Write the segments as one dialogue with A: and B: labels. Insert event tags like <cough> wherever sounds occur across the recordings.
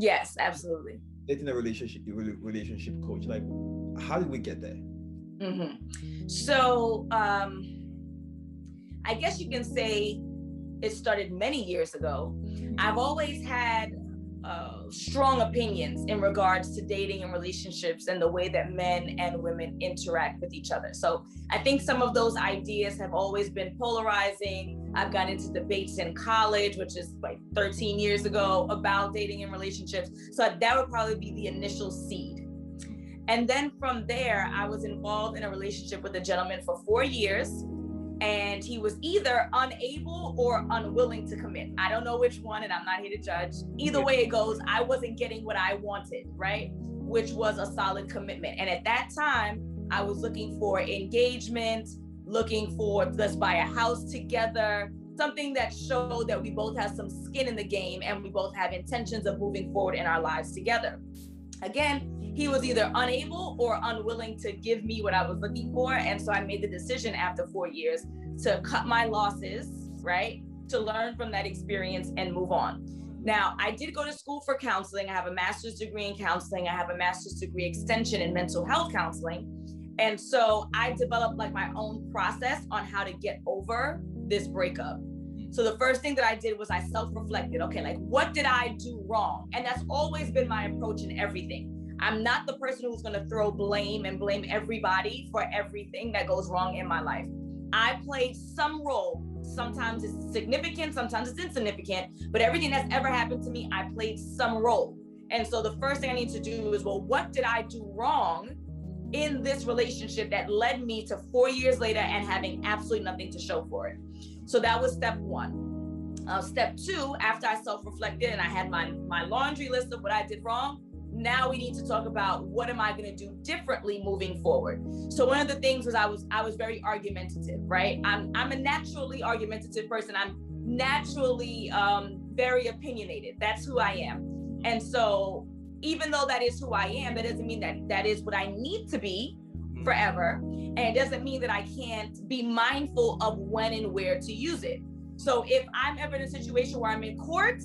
A: Yes, absolutely.
B: Dating a relationship relationship coach. Like, how did we get there?
A: Mm-hmm. So, um, I guess you can say it started many years ago. I've always had uh, strong opinions in regards to dating and relationships and the way that men and women interact with each other. So I think some of those ideas have always been polarizing. I've got into debates in college, which is like 13 years ago, about dating and relationships. So that would probably be the initial seed. And then from there, I was involved in a relationship with a gentleman for four years and he was either unable or unwilling to commit. I don't know which one, and I'm not here to judge. Either way it goes, I wasn't getting what I wanted, right? Which was a solid commitment. And at that time, I was looking for engagement, looking for let's buy a house together, something that showed that we both have some skin in the game and we both have intentions of moving forward in our lives together. Again, he was either unable or unwilling to give me what I was looking for. And so I made the decision after four years to cut my losses, right? To learn from that experience and move on. Now, I did go to school for counseling. I have a master's degree in counseling. I have a master's degree extension in mental health counseling. And so I developed like my own process on how to get over this breakup. So the first thing that I did was I self-reflected. Okay, like what did I do wrong? And that's always been my approach in everything. I'm not the person who's going to throw blame and blame everybody for everything that goes wrong in my life. I played some role. Sometimes it's significant, sometimes it's insignificant, but everything that's ever happened to me, I played some role. And so the first thing I need to do is, well, what did I do wrong in this relationship that led me to four years later and having absolutely nothing to show for it? So that was step one. Uh, step two, after I self reflected and I had my, my laundry list of what I did wrong, now we need to talk about what am i going to do differently moving forward. So one of the things was i was i was very argumentative right? I'm i'm a naturally argumentative person. I'm naturally um, very opinionated. That's who i am. And so even though that is who i am that doesn't mean that that is what i need to be mm-hmm. forever and it doesn't mean that i can't be mindful of when and where to use it so if i'm ever in a situation where i'm in court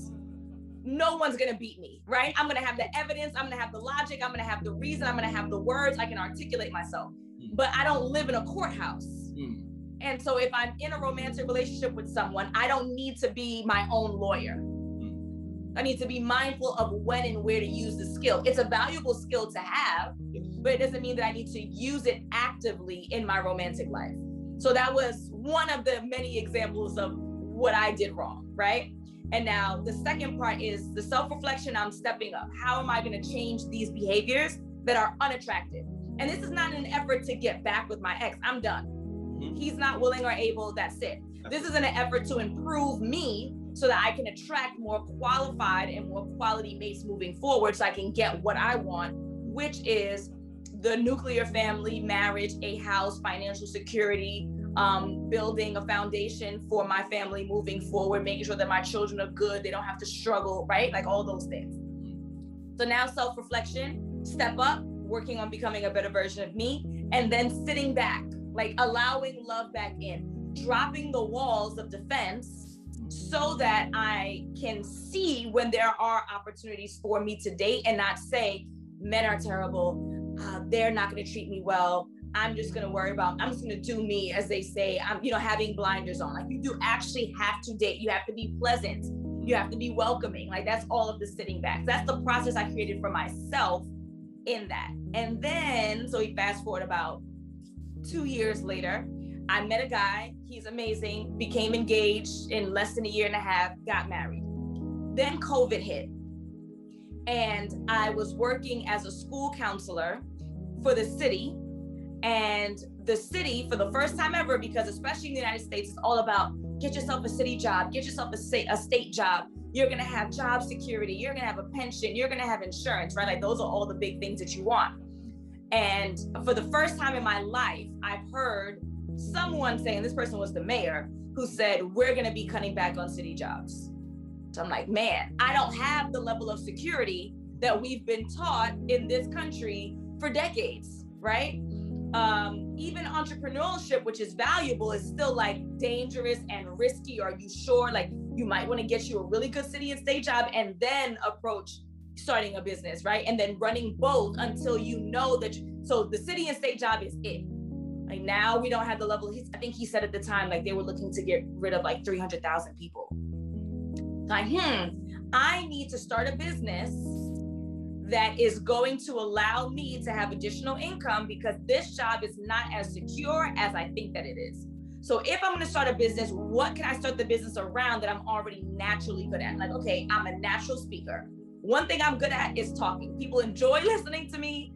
A: no one's gonna beat me, right? I'm gonna have the evidence, I'm gonna have the logic, I'm gonna have the reason, I'm gonna have the words, I can articulate myself. Mm. But I don't live in a courthouse. Mm. And so if I'm in a romantic relationship with someone, I don't need to be my own lawyer. I need to be mindful of when and where to use the skill. It's a valuable skill to have, but it doesn't mean that I need to use it actively in my romantic life. So that was one of the many examples of what I did wrong, right? And now the second part is the self reflection I'm stepping up. How am I going to change these behaviors that are unattractive? And this is not an effort to get back with my ex. I'm done. Mm-hmm. He's not willing or able. That's it. This is an effort to improve me so that I can attract more qualified and more quality mates moving forward so I can get what I want, which is the nuclear family, marriage, a house, financial security, um, building a foundation for my family moving forward, making sure that my children are good, they don't have to struggle, right? Like all those things. So now self reflection, step up, working on becoming a better version of me, and then sitting back, like allowing love back in, dropping the walls of defense so that I can see when there are opportunities for me to date and not say, men are terrible, uh, they're not going to treat me well, I'm just gonna worry about, I'm just gonna do me, as they say. I'm, you know, having blinders on. Like you do actually have to date. You have to be pleasant. You have to be welcoming. Like that's all of the sitting back. That's the process I created for myself in that. And then, so we fast forward about two years later, I met a guy. He's amazing. Became engaged in less than a year and a half. Got married. Then COVID hit, and I was working as a school counselor for the city and the city, for the first time ever, because especially in the United States, it's all about get yourself a city job, get yourself a state, a state job. You're gonna have job security, you're gonna have a pension, you're gonna have insurance, right? Like those are all the big things that you want. And for the first time in my life, I've heard someone saying, this person was the mayor, who said, We're gonna be cutting back on city jobs. So I'm like, man, I don't have the level of security that we've been taught in this country for decades, right? um, even entrepreneurship, which is valuable, is still like dangerous and risky. Are you sure? Like you might want to get you a really good city and state job and then approach starting a business, right? And then running both until you know that. You, so the city and state job is it. Like now we don't have the level. I think he said at the time, like they were looking to get rid of like 300,000 people. Like, hmm, I need to start a business that is going to allow me to have additional income because this job is not as secure as I think that it is. So if I'm going to start a business, what can I start the business around that I'm already naturally good at? Like, okay, I'm a natural speaker. One thing I'm good at is talking. People enjoy <laughs> listening to me.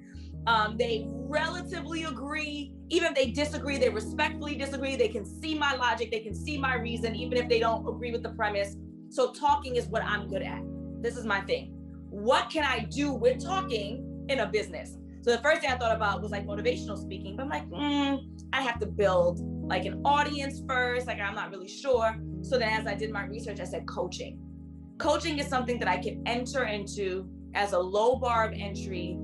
A: Um, they relatively agree. Even if they disagree, they respectfully disagree. They can see my logic, they can see my reason, even if they don't agree with the premise. So, talking is what I'm good at. This is my thing. What can I do with talking in a business? So, the first thing I thought about was like motivational speaking, but I'm like, mm, I have to build like an audience first. Like, I'm not really sure. So, then as I did my research, I said coaching. Coaching is something that I can enter into as a low bar of entry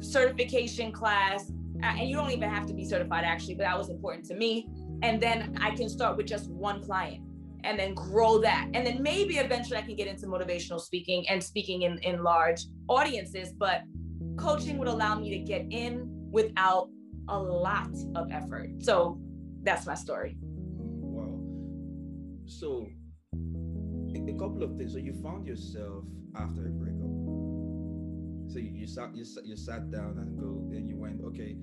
A: certification class. Uh, and you don't even have to be certified actually, but that was important to me. And then I can start with just one client and then grow that. And then maybe eventually I can get into motivational speaking and speaking in, in large audiences. But coaching would allow me to get in without a lot of effort. So that's my story.
B: Wow. So a couple of things. So you found yourself after a breakup so you, you sat you, you sat down and go and you went okay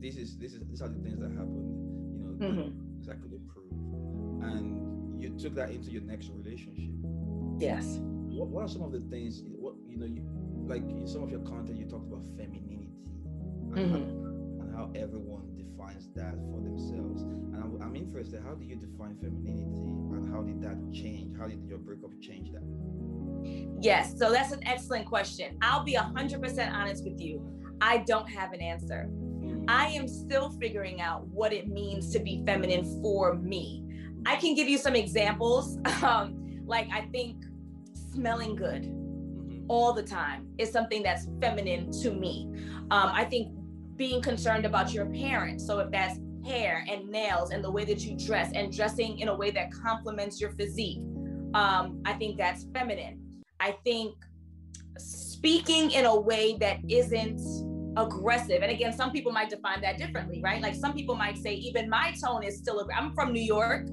B: this is this is these are the things that happened you know mm-hmm. that could improve. And you took that into your next relationship.
A: Yes.
B: What, what are some of the things what you know you like in some of your content you talked about femininity and, mm-hmm. how everyone defines that for themselves. And I'm, I'm interested how do you define femininity and how did that change how did your breakup change that
A: Yes, so that's an excellent question. I'll be 100% honest with you. I don't have an answer. I am still figuring out what it means to be feminine for me. I can give you some examples. <laughs> Um, like, I think smelling good mm-hmm. all the time is something that's feminine to me. Um, I think being concerned about your appearance. So, if that's hair and nails and the way that you dress and dressing in a way that complements your physique, um, I think that's feminine. I think speaking in a way that isn't aggressive. And again, some people might define that differently, right? Like some people might say, even my tone is still, I'm from New York.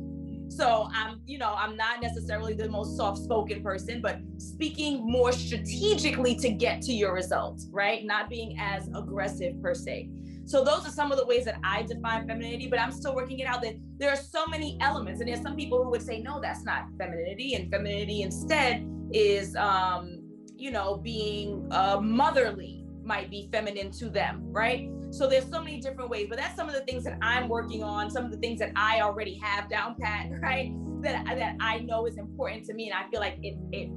A: So I'm, you know, I'm not necessarily the most soft spoken person, but speaking more strategically to get to your results, right? Not being as aggressive per se. So those are some of the ways that I define femininity, but I'm still working it out that there are so many elements. And there's some people who would say, no, that's not femininity. And femininity instead is um, you know, being uh, motherly might be feminine to them, right? So there's so many different ways, but that's some of the things that I'm working on, some of the things that I already have down pat, <laughs> right? That that I know is important to me, and I feel like it it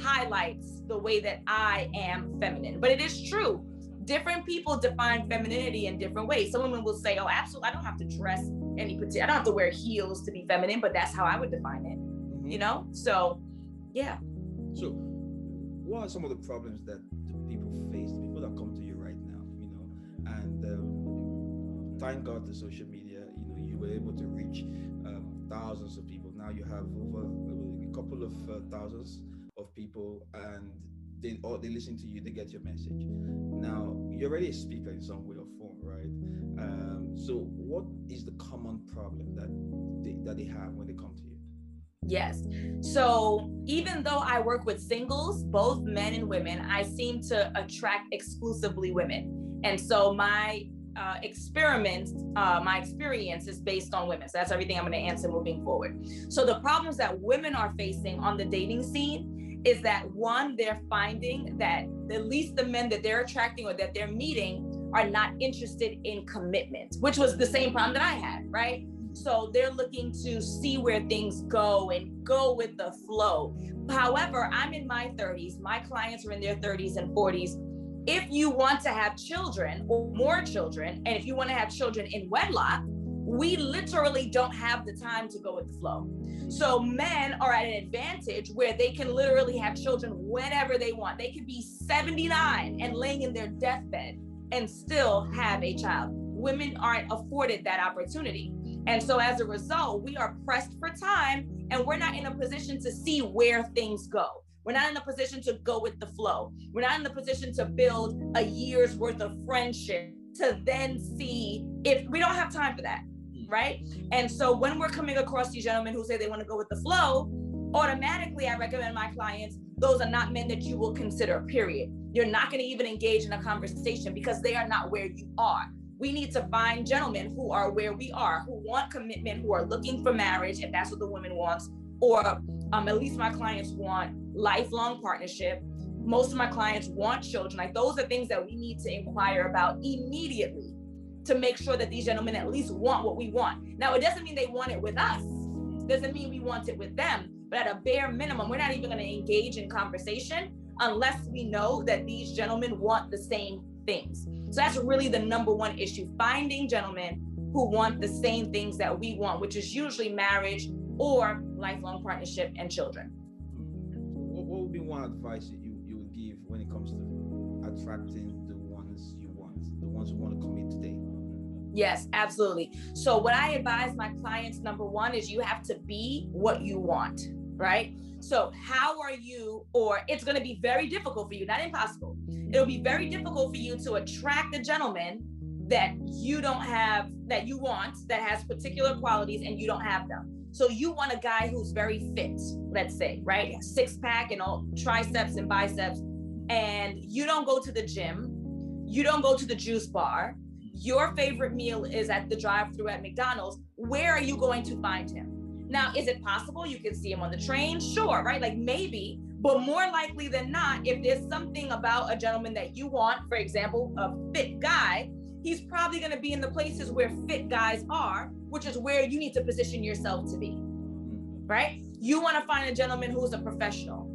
A: highlights the way that I am feminine. But it is true. Different people define femininity in different ways. Some women will say, "Oh, absolutely, I don't have to dress any particular. I don't have to wear heels to be feminine," but that's how I would define it. Mm-hmm. You know, so yeah.
B: So, what are some of the problems that the people face, the people that come to you right now, you know? And um, thank God to social media, you know, you were able to reach um, thousands of people. Now you have over a couple of uh, thousands of people, and they or they listen to you, they get your message. Now you're already a speaker in some way or form, right? Um, so, what is the common problem that they, that they have when they come to you?
A: Yes. So even though I work with singles, both men and women, I seem to attract exclusively women. And so my uh, experiments, uh, my experience is based on women. So that's everything I'm going to answer moving forward. So the problems that women are facing on the dating scene is that one, they're finding that at least the men that they're attracting or that they're meeting are not interested in commitment, which was the same problem that I had, right? So they're looking to see where things go and go with the flow. However, I'm in my 30s, my clients are in their 30s and 40s. If you want to have children or more children, and if you want to have children in wedlock, we literally don't have the time to go with the flow. So men are at an advantage where they can literally have children whenever they want. They could be 79 and laying in their deathbed and still have a child. Women aren't afforded that opportunity. And so as a result, we are pressed for time and we're not in a position to see where things go. We're not in a position to go with the flow. We're not in the position to build a year's worth of friendship to then see if we don't have time for that. Right. And so when we're coming across these gentlemen who say they want to go with the flow, automatically I recommend my clients, those are not men that you will consider, period. You're not going to even engage in a conversation because they are not where you are. We need to find gentlemen who are where we are, who want commitment, who are looking for marriage, if that's what the woman wants, or um, at least my clients want lifelong partnership. Most of my clients want children. Like those are things that we need to inquire about immediately to make sure that these gentlemen at least want what we want. Now, it doesn't mean they want it with us. Doesn't mean we want it with them. But at a bare minimum, we're not even going to engage in conversation unless we know that these gentlemen want the same things. So that's really the number one issue finding gentlemen who want the same things that we want, which is usually marriage or lifelong partnership and children.
B: What, what would be one advice that you, you would give when it comes to attracting the ones you want, the ones who want to commit today?
A: Yes, absolutely. So, what I advise my clients number one is you have to be what you want, right? So, how are you, or it's going to be very difficult for you, not impossible. It'll be very difficult for you to attract a gentleman that you don't have, that you want, that has particular qualities and you don't have them. So you want a guy who's very fit, let's say, right? Six pack and all triceps and biceps, and you don't go to the gym, you don't go to the juice bar. Your favorite meal is at the drive-through at McDonald's. Where are you going to find him? Now, is it possible you can see him on the train? Sure, right? Like maybe, but more likely than not, if there's something about a gentleman that you want, for example, a fit guy, he's probably going to be in the places where fit guys are, which is where you need to position yourself to be. Right? You want to find a gentleman who's a professional.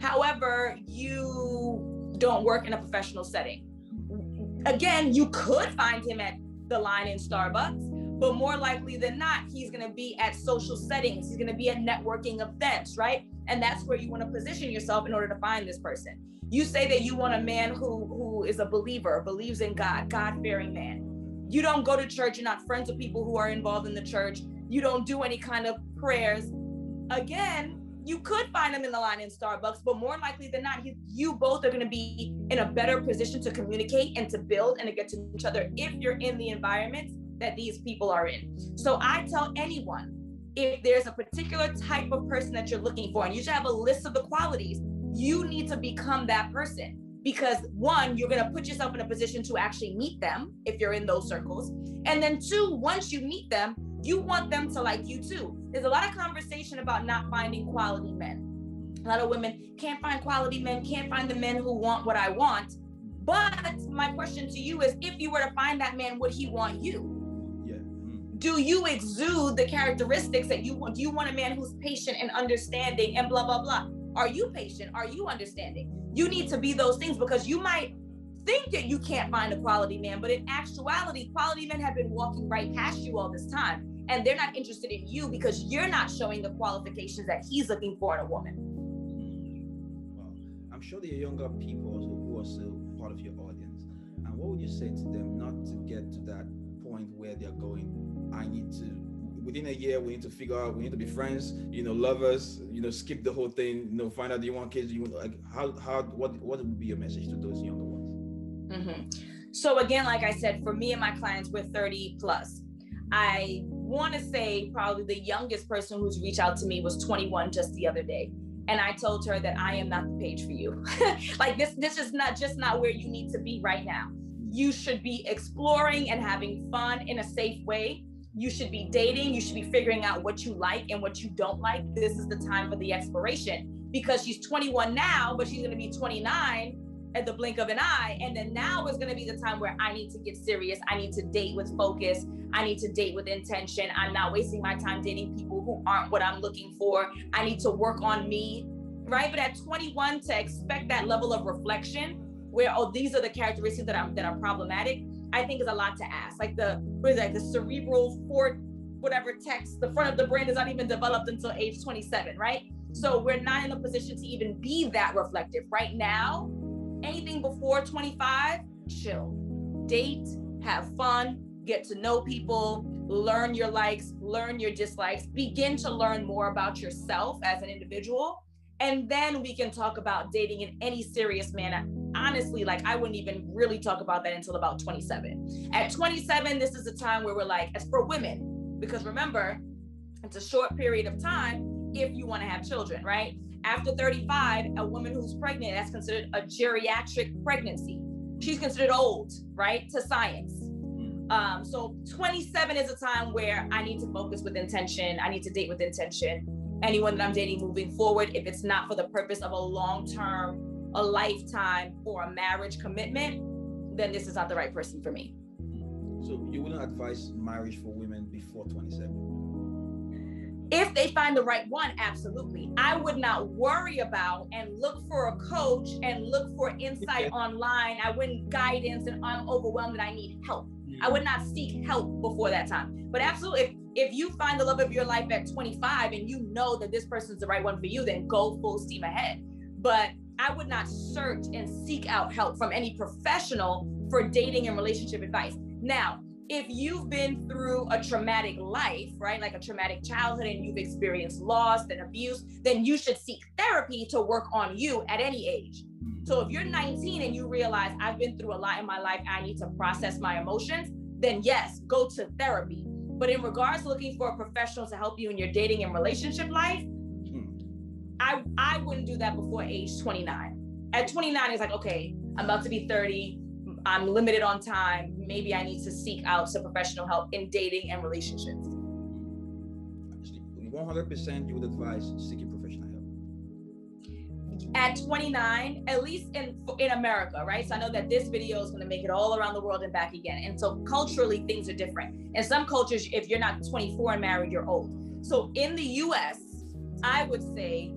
A: However, you don't work in a professional setting. Again, you could find him at the line in Starbucks, but more likely than not, he's going to be at social settings. He's going to be at networking events, right? And that's where you want to position yourself in order to find this person. You say that you want a man who who is a believer believes in god god-fearing man. You don't go to church you're not friends with people who are involved in the church. You don't do any kind of prayers. Again you could find him in the line in starbucks but more likely than not he, you both are going to be in a better position to communicate and to build and to get to each other if you're in the environments that these people are in so i tell anyone if there's a particular type of person that you're looking for and you should have a list of the qualities you need to become that person because one, you're going to put yourself in a position to actually meet them if you're in those circles. And then two, once you meet them, you want them to like you too. There's a lot of conversation about not finding quality men. A lot of women can't find quality men, can't find the men who want what I want. But my question to you is if you were to find that man, would he want you? Do you exude the characteristics that you want? Do you want a man who's patient and understanding and blah, blah, blah? Are you patient? Are you understanding? You need to be those things because you might think that you can't find a quality man, but in actuality, quality men have been walking right past you all this time. And they're not interested in you because you're not showing the qualifications that he's looking for in a woman.
B: Well, I'm sure there are younger people who are still part of your audience. And what would you say to them not to get to that point where they're going, I need to within a year we need to figure out we need to be friends you know lovers you know skip the whole thing you know find out do you want kids you want like how how what what would be your message to those younger ones?
A: Mm-hmm. so again like i said for me and my clients we're 30 plus. I want to say probably the youngest person who's reached out to me was 21 just the other day and i told her that i am not the page for you. <laughs> Like this this is not just not where you need to be right now you should be exploring and having fun in a safe way you should be dating, you should be figuring out what you like and what you don't like. This is the time for the exploration because she's 21 now, but she's going to be 29 at the blink of an eye. And then now is going to be the time where I need to get serious. I need to date with focus. I need to date with intention. I'm not wasting my time dating people who aren't what I'm looking for. I need to work on me, right? But at 21, to expect that level of reflection where, oh, these are the characteristics that, I'm, that are problematic I think is a lot to ask. Like the what is that? The cerebral fort, whatever text, the front of the brain is not even developed until age 27, right? So we're not in a position to even be that reflective right now. Anything before 25, chill, date, have fun, get to know people, learn your likes, learn your dislikes, begin to learn more about yourself as an individual. And then we can talk about dating in any serious manner. Honestly, like I wouldn't even really talk about that until about 27. At 27, this is a time where we're like, as for women, because remember, it's a short period of time if you want to have children, right? After 35, a woman who's pregnant, that's considered a geriatric pregnancy. She's considered old, right? To science. Um, so 27 is a time where I need to focus with intention. I need to date with intention. Anyone that I'm dating moving forward, if it's not for the purpose of a long term, a lifetime, or a marriage commitment, then this is not the right person for me.
B: So you wouldn't advise marriage for women before 27?
A: if they find the right one, absolutely. I would not worry about and look for a coach and look for insight online. I wouldn't guidance and I'm overwhelmed and I need help. I would not seek help before that time. But absolutely, if, if you find the love of your life at 25 and you know that this person's the right one for you, then go full steam ahead. But I would not search and seek out help from any professional for dating and relationship advice. Now, if you've been through a traumatic life, right, like a traumatic childhood and you've experienced loss and abuse, then you should seek therapy to work on you at any age. So if you're 19 and you realize I've been through a lot in my life, I need to process my emotions, then yes, go to therapy. But in regards to looking for a professional to help you in your dating and relationship life. I I wouldn't do that before age 29. At 29, it's like, okay, I'm about to be 30. I'm limited on time. Maybe I need to seek out some professional help in dating and relationships.
B: 100% you would advise seeking professional help.
A: At 29, at least in in America, right? So I know that this video is going to make it all around the world and back again. And so culturally, things are different. In some cultures, if you're not 24 and married, you're old. So in the US, I would say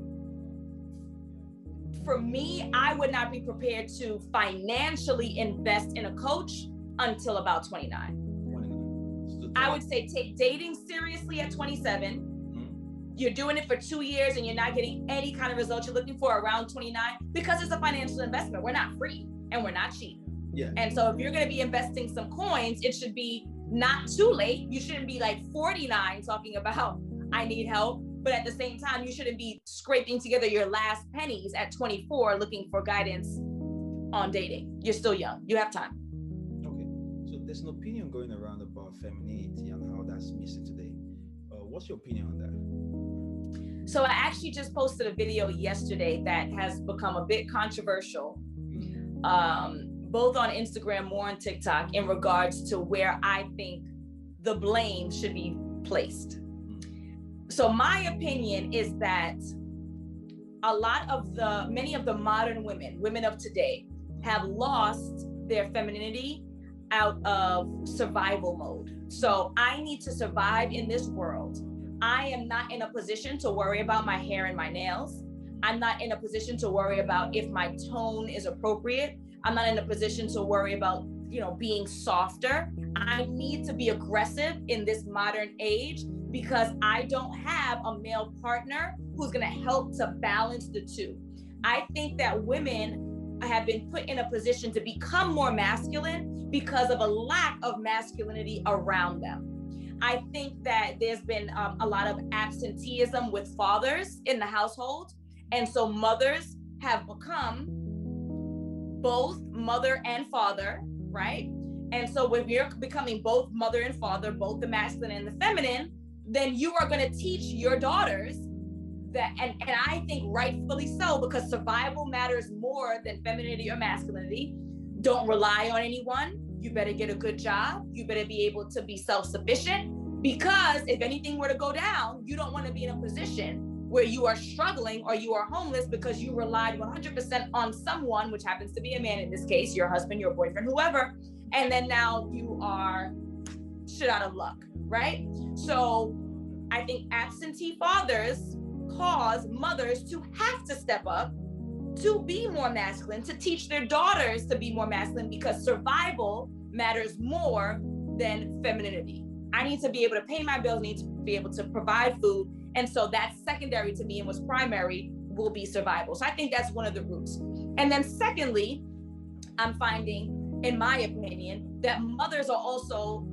A: for me, I would not be prepared to financially invest in a coach until about 29. I would say take dating seriously at 27. Mm-hmm. You're doing it for two years and you're not getting any kind of results you're looking for around 29 because it's a financial investment. We're not free and we're not cheap.
B: Yeah.
A: And so if you're going to be investing some coins, it should be not too late. You shouldn't be like 49 talking about I need help but at the same time you shouldn't be scraping together your last pennies at 24 looking for guidance on dating. You're still young. You have time.
B: Okay. So there's an opinion going around about femininity and how that's missing today. Uh, what's your opinion on that?
A: So i actually just posted a video yesterday that has become a bit controversial um, both on instagram more on tiktok in regards to where i think the blame should be placed so my opinion is that a lot of the many of the modern women women of today have lost their femininity out of survival mode. So i need to survive in this world. I am not in a position to worry about my hair and my nails. I'm not in a position to worry about if my tone is appropriate. I'm not in a position to worry about you know being softer. I need to be aggressive in this modern age because I don't have a male partner who's going to help to balance the two. I think that women have been put in a position to become more masculine because of a lack of masculinity around them. I think that there's been um, a lot of absenteeism with fathers in the household. And so mothers have become both mother and father, right? And so when you're becoming both mother and father, both the masculine and the feminine, then you are going to teach your daughters that and, and i think rightfully so because survival matters more than femininity or masculinity. Don't rely on anyone. You better get a good job. You better be able to be self-sufficient because if anything were to go down you don't want to be in a position where you are struggling or you are homeless because you relied 100% on someone which happens to be a man in this case your husband your boyfriend whoever and then now you are shit out of luck right? So I think absentee fathers cause mothers to have to step up to be more masculine, to teach their daughters to be more masculine because survival matters more than femininity. I need to be able to pay my bills, need to be able to provide food. And so that's secondary to me and what's primary will be survival. So I think that's one of the roots. And then secondly, I'm finding, in my opinion, that mothers are also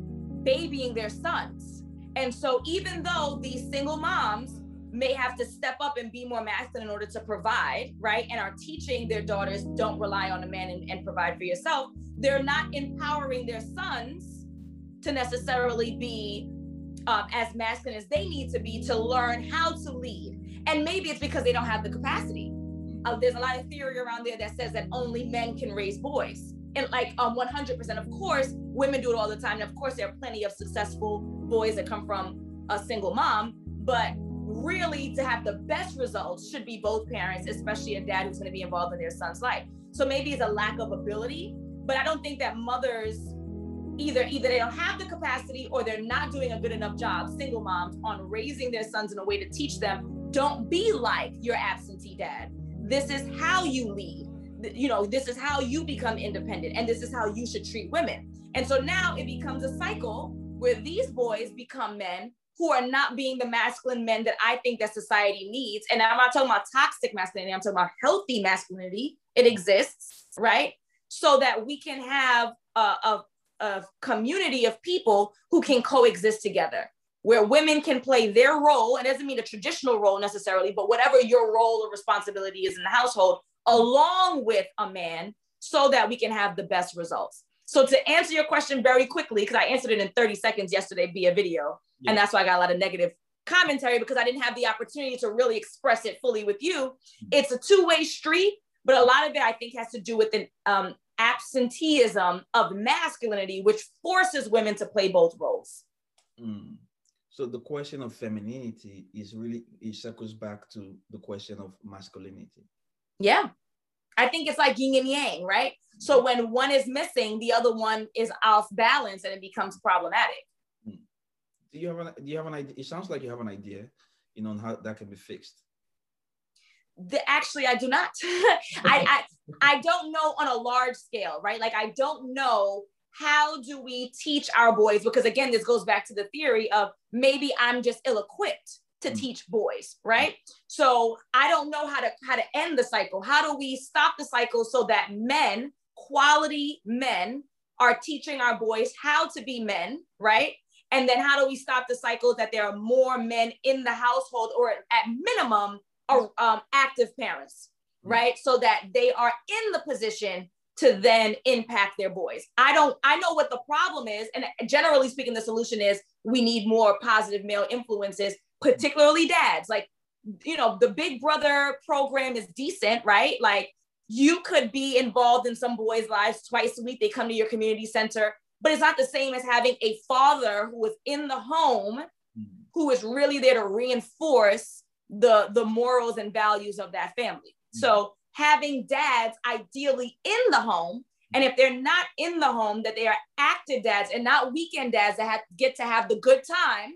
A: babying their sons. And so even though these single moms may have to step up and be more masculine in order to provide, right? And are teaching their daughters don't rely on a man and, and provide for yourself. They're not empowering their sons to necessarily be um, as masculine as they need to be to learn how to lead. And maybe it's because they don't have the capacity. Uh, there's a lot of theory around there that says that only men can raise boys. And like um, 100%, of course, women do it all the time. And of course, there are plenty of successful boys that come from a single mom. But really, to have the best results, should be both parents, especially a dad who's going to be involved in their son's life. So maybe it's a lack of ability, but I don't think that mothers either either they don't have the capacity or they're not doing a good enough job single moms on raising their sons in a way to teach them don't be like your absentee dad this is how you lead you know this is how you become independent and this is how you should treat women and so now it becomes a cycle where these boys become men who are not being the masculine men that I think that society needs. And I'm not talking about toxic masculinity, I'm talking about healthy masculinity. It exists, right? So that we can have a, a, a community of people who can coexist together, where women can play their role. And doesn't mean a traditional role necessarily, but whatever your role or responsibility is in the household, along with a man, so that we can have the best results. So to answer your question very quickly, because I answered it in 30 seconds yesterday via video, yeah. and that's why I got a lot of negative commentary because I didn't have the opportunity to really express it fully with you. Mm-hmm. It's a two-way street, but a lot of it I think has to do with an um, absenteeism of masculinity, which forces women to play both roles.
B: Mm. So the question of femininity is really it circles back to the question of masculinity.
A: Yeah. I think it's like yin and yang, right? So mm-hmm. when one is missing, the other one is off balance and it becomes problematic.
B: Mm. Do you have an do you have an idea? It sounds like you have an idea, you know, on how that can be fixed
A: the, actually I do not. <laughs> I, I I don't know on a large scale, right? Like I don't know how do we teach our boys because again this goes back to the theory of maybe I'm just ill-equipped to mm. teach boys, right? So I don't know how to how to end the cycle. How do we stop the cycle so that men, quality men are teaching our boys how to be men, right? And then how do we stop the cycle that there are more men in the household or at minimum are um, active parents, mm. right? So that they are in the position to then impact their boys. I don't, I know what the problem is. And generally speaking, the solution is we need more positive male influences, particularly dads. Like, you know, the big brother program is decent, right? Like, you could be involved in some boys' lives twice a week. They come to your community center, but it's not the same as having a father who is in the home, who is really there to reinforce the the morals and values of that family. Mm-hmm. So having dads ideally in the home, and if they're not in the home, that they are active dads and not weekend dads that have, get to have the good time.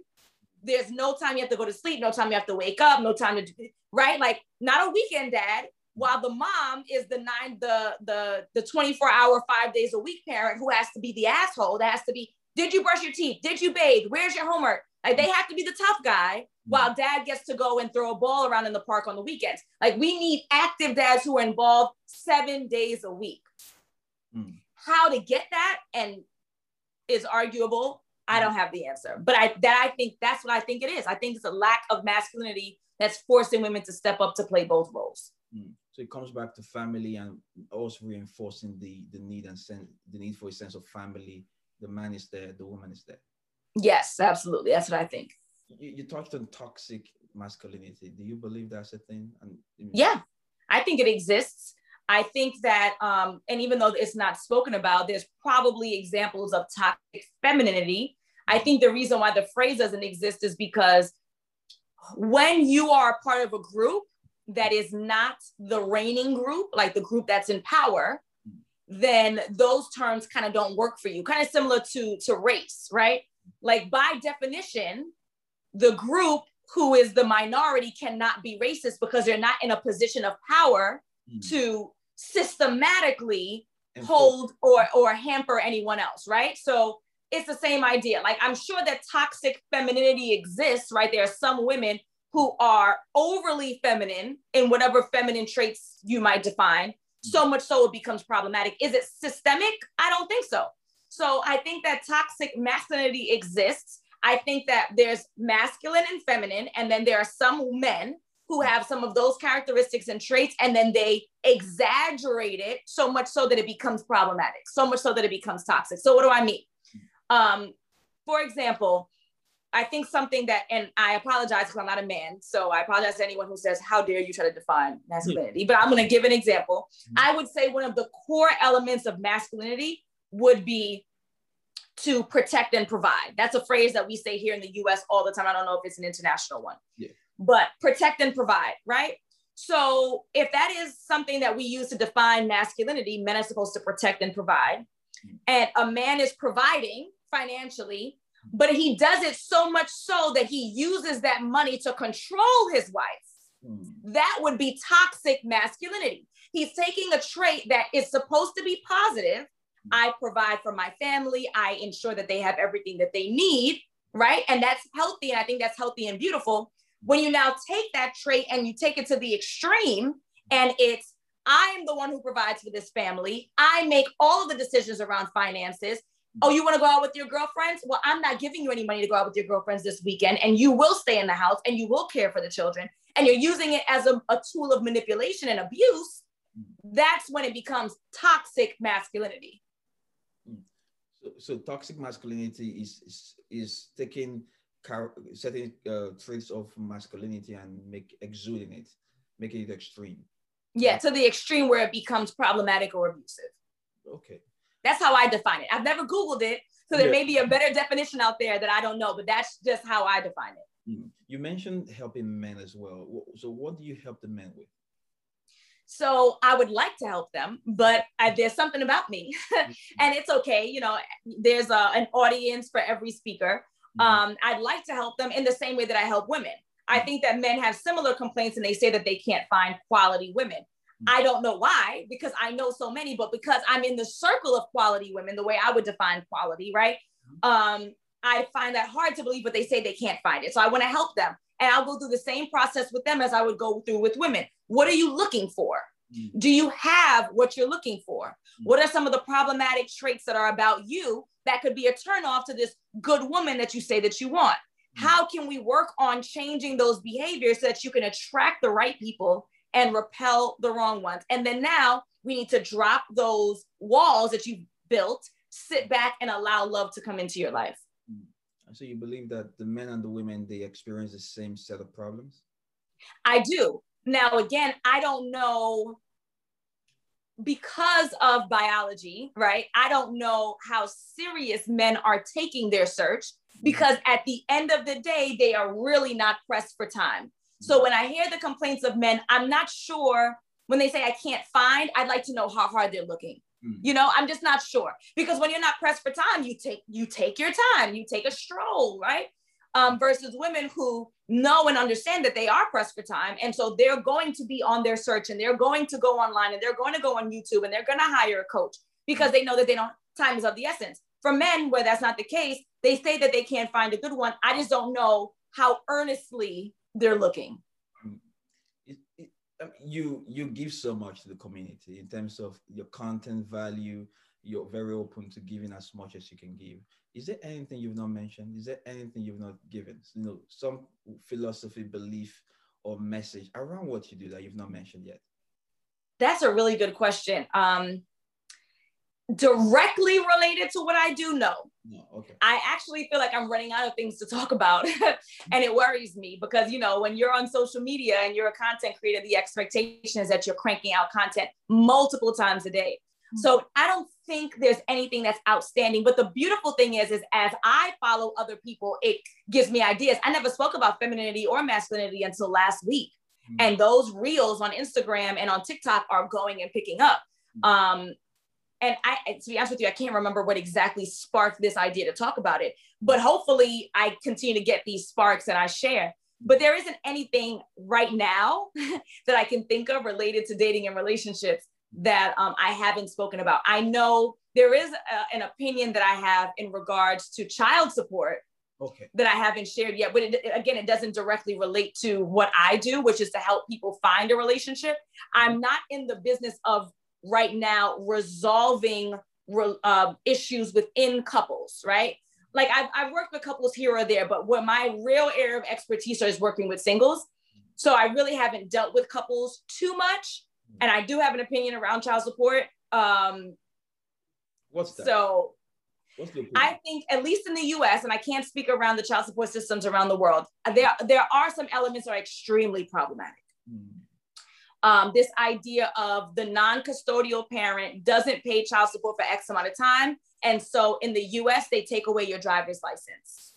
A: There's no time you have to go to sleep, no time you have to wake up, no time to do, right, like not a weekend dad. While the mom is the nine, the the the 24 hour, five days a week parent who has to be the asshole. That has to be. Did you brush your teeth? Did you bathe? Where's your homework? Like they have to be the tough guy while dad gets to go and throw a ball around in the park on the weekends. Like we need active dads who are involved seven days a week. Mm. How to get that and is arguable. I don't have the answer, but I that I think that's what I think it is. I think it's a lack of masculinity that's forcing women to step up to play both roles.
B: Mm. So it comes back to family and also reinforcing the the need and sense the need for a sense of family. The man is there, the woman is there.
A: Yes, absolutely. That's what I think
B: you, you touched on toxic masculinity. Do you believe that's a thing? And,
A: yeah, I think it exists. I think that, um, and even though it's not spoken about, there's probably examples of toxic femininity. I think the reason why the phrase doesn't exist is because when you are part of a group that is not the reigning group, like the group that's in power, then those terms kind of don't work for you. Kind of similar to to race, right? Like by definition, the group who is the minority cannot be racist because they're not in a position of power mm. to systematically hold or or hamper anyone else, right? So it's the same idea. Like I'm sure that toxic femininity exists, right? There are some women who are overly feminine in whatever feminine traits you might define, mm-hmm. so much so it becomes problematic. Is it systemic? I don't think so. So I think that toxic masculinity exists I think that there's masculine and feminine, and then there are some men who have some of those characteristics and traits, and then they exaggerate it so much so that it becomes problematic, so much so that it becomes toxic. So, what do I mean? Um, for example, I think something that, and I apologize because I'm not a man. So I apologize to anyone who says, How dare you try to define masculinity? But I'm going to give an example. Mm-hmm. I would say one of the core elements of masculinity would be to protect and provide. That's a phrase that we say here in the US all the time. I don't know if it's an international one,
B: yeah.
A: but protect and provide, right? So if that is something that we use to define masculinity, men are supposed to protect and provide. Mm-hmm. And a man is providing financially but he does it so much so that he uses that money to control his wife. Mm. That would be toxic masculinity. He's taking a trait that is supposed to be positive. Mm. I provide for my family, I ensure that they have everything that they need, right? And that's healthy. And I think that's healthy and beautiful. When you now take that trait and you take it to the extreme, and it's I am the one who provides for this family. I make all of the decisions around finances. Oh, you want to go out with your girlfriends? Well, I'm not giving you any money to go out with your girlfriends this weekend, and you will stay in the house and you will care for the children, and you're using it as a, a tool of manipulation and abuse. That's when it becomes toxic masculinity.
B: So, so toxic masculinity is is, is taking car- certain uh, traits of masculinity and make exuding it, making it extreme.
A: Yeah, to the extreme where it becomes problematic or abusive.
B: Okay.
A: That's how I define it. I've never Googled it. So there yeah. may be a better definition out there that I don't know, but that's just how I define it.
B: Hmm. You mentioned helping men as well. So what do you help the men with?
A: So I would like to help them, but I, there's something about me, <laughs> and it's okay. You know, there's a, an audience for every speaker. Mm-hmm. Um, I'd like to help them in the same way that I help women. I think that men have similar complaints, and they say that they can't find quality women. I don't know why, because I know so many, but because I'm in the circle of quality women, the way I would define quality, right? Um, I find that hard to believe, but they say they can't find it. So I want to help them. And I'll go through the same process with them as I would go through with women. What are you looking for? Mm. Do you have what you're looking for? Mm. What are some of the problematic traits that are about you that could be a turnoff to this good woman that you say that you want? How can we work on changing those behaviors so that you can attract the right people and repel the wrong ones. And then now we need to drop those walls that you've built, sit back and allow love to come into your life.
B: Mm. So you believe that the men and the women they experience the same set of problems?
A: I do. Now again, I don't know because of biology, right? I don't know how serious men are taking their search because at the end of the day, they are really not pressed for time. So when I hear the complaints of men, I'm not sure when they say I can't find, I'd like to know how hard they're looking. Mm. You know, I'm just not sure because when you're not pressed for time, you take you take your time, you take a stroll, right? Um, versus women who know and understand that they are pressed for time, and so they're going to be on their search and they're going to go online and they're going to go on YouTube and they're going to hire a coach because they know that they don't time is of the essence. For men, where that's not the case, they say that they can't find a good one. I just don't know how earnestly they're looking.
B: It, it, you you give so much to the community in terms of your content value. You're very open to giving as much as you can give. Is there anything you've not mentioned? Is there anything you've not given? You know, some philosophy, belief, or message around what you do that you've not mentioned yet?
A: That's a really good question. Um, directly related to what I do? No.
B: No, okay.
A: I actually feel like I'm running out of things to talk about. <laughs> and it worries me because, you know, when you're on social media and you're a content creator, the expectation is that you're cranking out content multiple times a day. Mm-hmm. So I don't think there's anything that's outstanding. But the beautiful thing is, is as I follow other people, it gives me ideas. I never spoke about femininity or masculinity until last week. Mm-hmm. And those reels on Instagram and on TikTok are going and picking up. Mm-hmm. Um, and I, to be honest with you, I can't remember what exactly sparked this idea to talk about it. But hopefully, I continue to get these sparks and I share. But there isn't anything right now <laughs> that I can think of related to dating and relationships that um, I haven't spoken about. I know there is a, an opinion that I have in regards to child support
B: okay.
A: that I haven't shared yet. But it, again, it doesn't directly relate to what I do, which is to help people find a relationship. I'm not in the business of right now resolving uh, issues within couples, right? like I've, I've worked with couples here or there, but where my real area of expertise is working with singles. So I really haven't dealt with couples too much. And I do have an opinion around child support. Um,
B: What's that?
A: so I think at least in the US, and I can't speak around the child support systems around the world, there, there are some elements that are extremely problematic.
B: Mm.
A: Um, this idea of the non-custodial parent doesn't pay child support for X amount of time. And so in the US, they take away your driver's license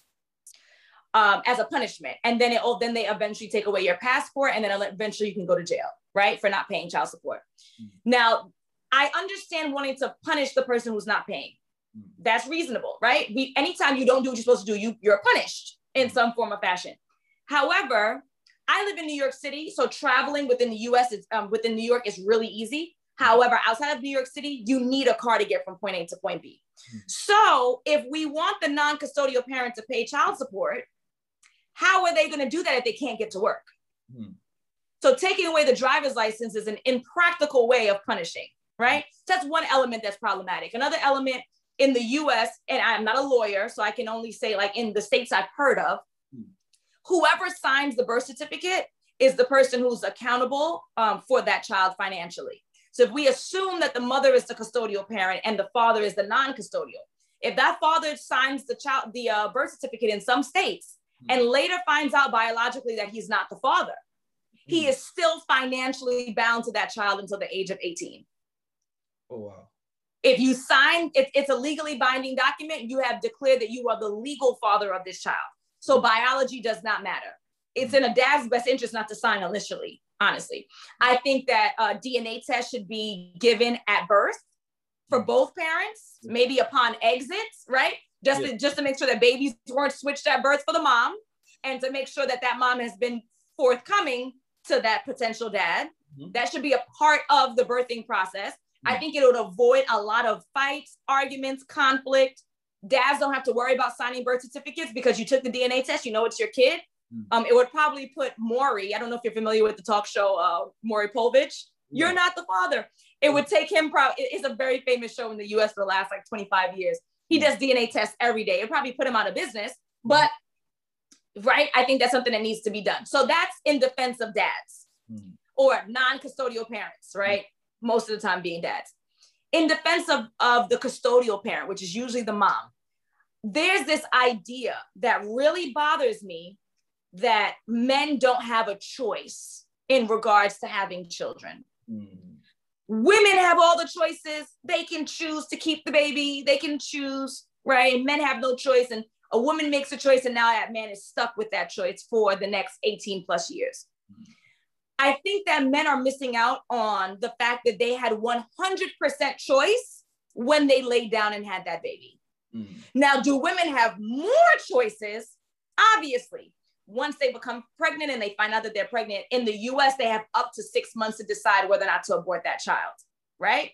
A: um, as a punishment. And then it, oh, then they eventually take away your passport and then eventually you can go to jail, right? For not paying child support.
B: Mm.
A: Now, I understand wanting to punish the person who's not paying.
B: Mm.
A: That's reasonable, right? We, anytime you don't do what you're supposed to do, you, you're punished in some form or fashion. However, I live in New York City, so traveling within the US is um, within New York is really easy. However, outside of New York City, you need a car to get from point A to point B.
B: Mhm.
A: So if we want the non-custodial parent to pay child support, how are they going to do that if they can't get to work?
B: Hmm.
A: So taking away the driver's license is an impractical way of punishing, right? So that's one element that's problematic. Another element in the US, and I'm not a lawyer, so I can only say like in the states I've heard of,
B: Hmm.
A: Whoever signs the birth certificate is the person who's accountable um, for that child financially. So if we assume that the mother is the custodial parent and the father is the non-custodial, if that father signs the child the uh, birth certificate in some states and later finds out biologically that he's not the father, he
B: Hmm.
A: is still financially bound to that child until the age of 18.
B: Oh wow.
A: If you sign, it, it's a legally binding document, you have declared that you are the legal father of this child. So biology does not matter. It's in a dad's best interest not to sign initially, honestly. I think that a DNA test should be given at birth for both parents, maybe upon exits, right? Just, to, just to make sure that babies weren't switched at birth for the mom and to make sure that that mom has been forthcoming to that potential dad.
B: Mhm.
A: That should be a part of the birthing process. I
B: Mhm.
A: think it would avoid a lot of fights, arguments, conflict. Dads don't have to worry about signing birth certificates because you took the DNA test, you know it's your kid.
B: Mm.
A: Um, it would probably put Maury, I don't know if you're familiar with the talk show, uh, Maury Povich. You're not the father. It would take him probably, it's a very famous show in the US for the last like 25 years. He
B: Mm.
A: does DNA tests every day. It probably put him out of business, but right, I think that's something that needs to be done. So that's in defense of dads or non-custodial parents, right? Most of the time being dads. In defense of, of the custodial parent, which is usually the mom, there's this idea that really bothers me that men don't have a choice in regards to having children.
B: Mm.
A: Women have all the choices. They can choose to keep the baby. They can choose, right? And men have no choice. And a woman makes a choice, and now that man is stuck with that choice for the next 18 plus years. I think that men are missing out on the fact that they had 100% choice when they laid down and had that baby.
B: Mm.
A: Now, do women have more choices? Obviously. Once they become pregnant and they find out that they're pregnant, in the US, they have up to six months to decide whether or not to abort that child, right?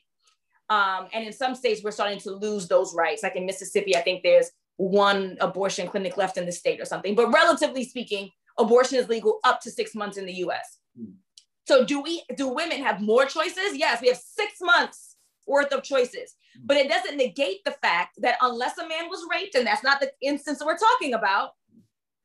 A: Um, and in some states, we're starting to lose those rights. Like in Mississippi, I think there's one abortion clinic left in the state or something. But relatively speaking, abortion is legal up to six months in the US. So do we do women have more choices? Yes, we have six months worth of choices. But it doesn't negate the fact that unless a man was raped, and that's not the instance we're talking about,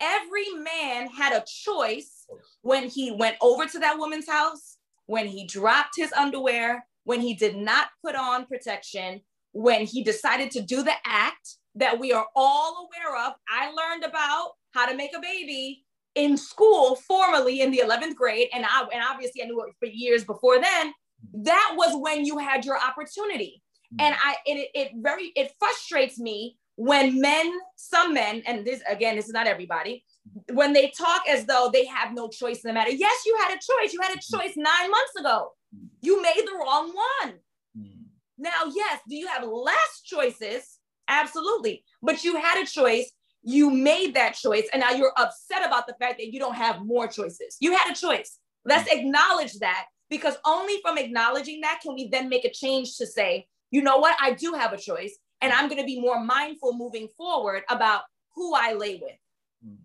A: every man had a choice when he went over to that woman's house, when he dropped his underwear, when he did not put on protection, when he decided to do the act that we are all aware of. I learned about how to make a baby in school formally in the 11th grade and I and obviously I knew it for years before then that was when you had your opportunity mm. and I it, it very it frustrates me when men some men and this again this is not everybody when they talk as though they have no choice in the matter yes you had a choice you had a mm. choice 9 months ago mm. you made the wrong one
B: Mm.
A: now, yes, do you have less choices? Absolutely. But you had a choice. You made that choice. And now you're upset about the fact that you don't have more choices. You had a choice. Let's acknowledge that because only from acknowledging that can we then make a change to say, you know what? I do have a choice. And I'm going to be more mindful moving forward about who I lay with.
B: Mm.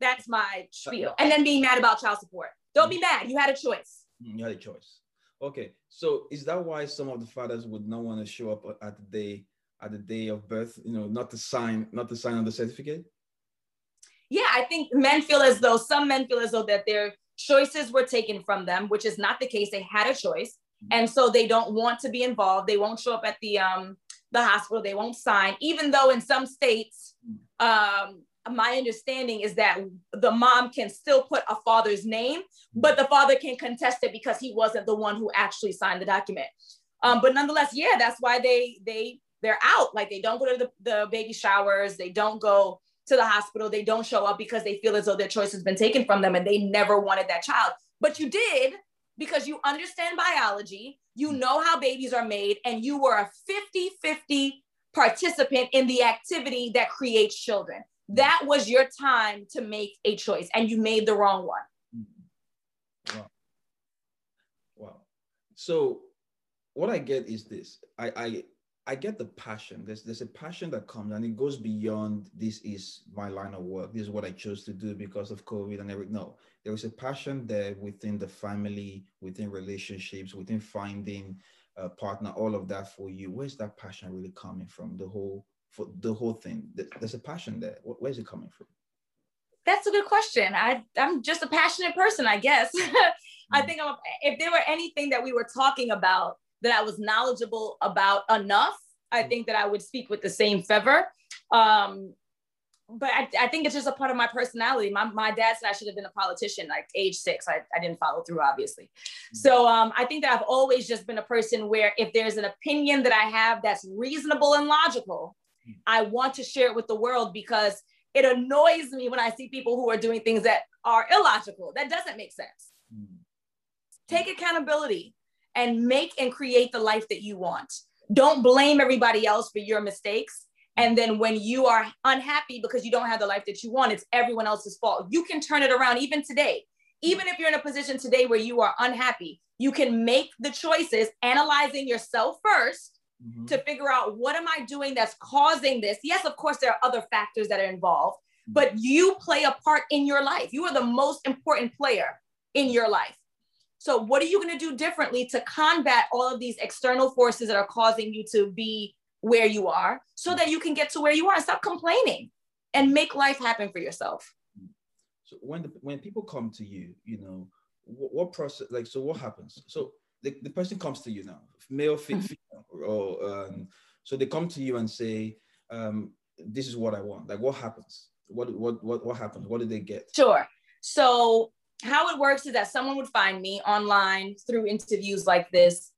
A: That's my spiel. And then being mad about child support. Don't be mad. You had a choice.
B: Mm, You had a choice. Okay, so is that why some of the fathers would not want to show up at the day at the day of birth, you know, not to sign, not to sign on the certificate?
A: Yeah, I think men feel as though some men feel as though that their choices were taken from them, which is not the case. They had a choice. And so they don't want to be involved. They won't show up at the um the hospital. They won't sign, even though in some states, um, my understanding is that the mom can still put a father's name, but the father can contest it because he wasn't the one who actually signed the document. Um, but nonetheless, yeah, that's why they they they're out. Like they don't go to the, the baby showers, they don't go to the hospital, they don't show up because they feel as though their choice has been taken from them and they never wanted that child. But you did because you understand biology, you know how babies are made, and you were a 50 50 participant in the activity that creates children. That was your time to make a choice, and you made the wrong one.
B: Mm-hmm. Wow. Wow. So, what I get is this I, I I get the passion. There's there's a passion that comes and it goes beyond this is my line of work. This is what I chose to do because of COVID and everything. No, there is a passion there within the family, within relationships, within finding a partner, all of that for you. Where's that passion really coming from? The whole for the whole thing. There's a passion there. Where's it coming from?
A: That's a good question. I I'm just a passionate person, I guess. <laughs> I mm. think I'm, if there were anything that we were talking about that I was knowledgeable about enough, I mm. think that I would speak with the same fervor. Um, but I, I, think it's just a part of my personality. My, my dad said I should have been a politician like age six. I, I didn't follow through, obviously. Mm. So um, I think that I've always just been a person where if there's an opinion that I have that's reasonable and logical, mm. I want to share it with the world because it annoys me when I see people who are doing things that are illogical. That doesn't make sense. Take accountability and make and create the life that you want. Don't blame everybody else for your mistakes. And then when you are unhappy because you don't have the life that you want, it's everyone else's fault. You can turn it around even today. Even if you're in a position today where you are unhappy, you can make the choices, analyzing yourself 1st mm-hmm. to figure out what am I doing that's causing this. Yes, of course, there are other factors that are involved, but you play a part in your life. You are the most important player in your life. So, what are you going to do differently to combat all of these external forces that are causing you to be where you are so that you can get to where you are and stop complaining and make life happen for yourself?
B: So, when the, when people come to you, you know, what, what process, like, so what happens? So, the, the person comes to you now, male, mm-hmm. female, or um, so they come to you and say, um, "This is what I want." Like, what happens? What what what what happens? What do they get?
A: Sure. So how it works is that someone would find me online through interviews like this.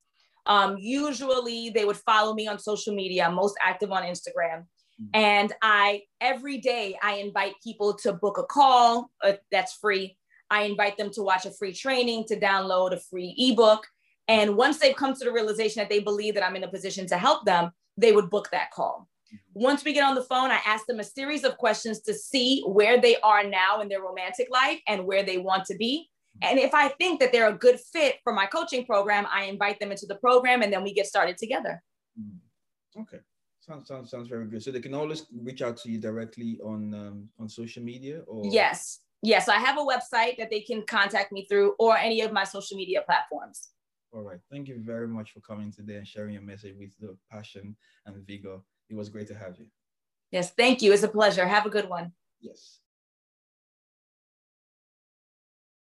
A: Um, usually they would follow me on social media. I'm most active on Instagram. Mm-hmm. And I, every day, I invite people to book a call uh, that's free. I invite them to watch a free training, to download a free ebook. And once they've come to the realization that they believe that I'm in a position to help them, they would book that call. Once we get on the phone, I ask them a series of questions to see where they are now in their romantic life and where they want to be. And if I think that they're a good fit for my coaching program, I invite them into the program and then we get started together.
B: Mm. Okay. Sounds, sounds, sounds very good. So they can always reach out to you directly on um, on social media or
A: yes. Yes, I have a website that they can contact me through or any of my social media platforms.
B: All right. Thank you very much for coming today and sharing your message with the passion and vigor it was great to have you.
A: Yes, thank you. It's a pleasure. Have a good one.
B: Yes.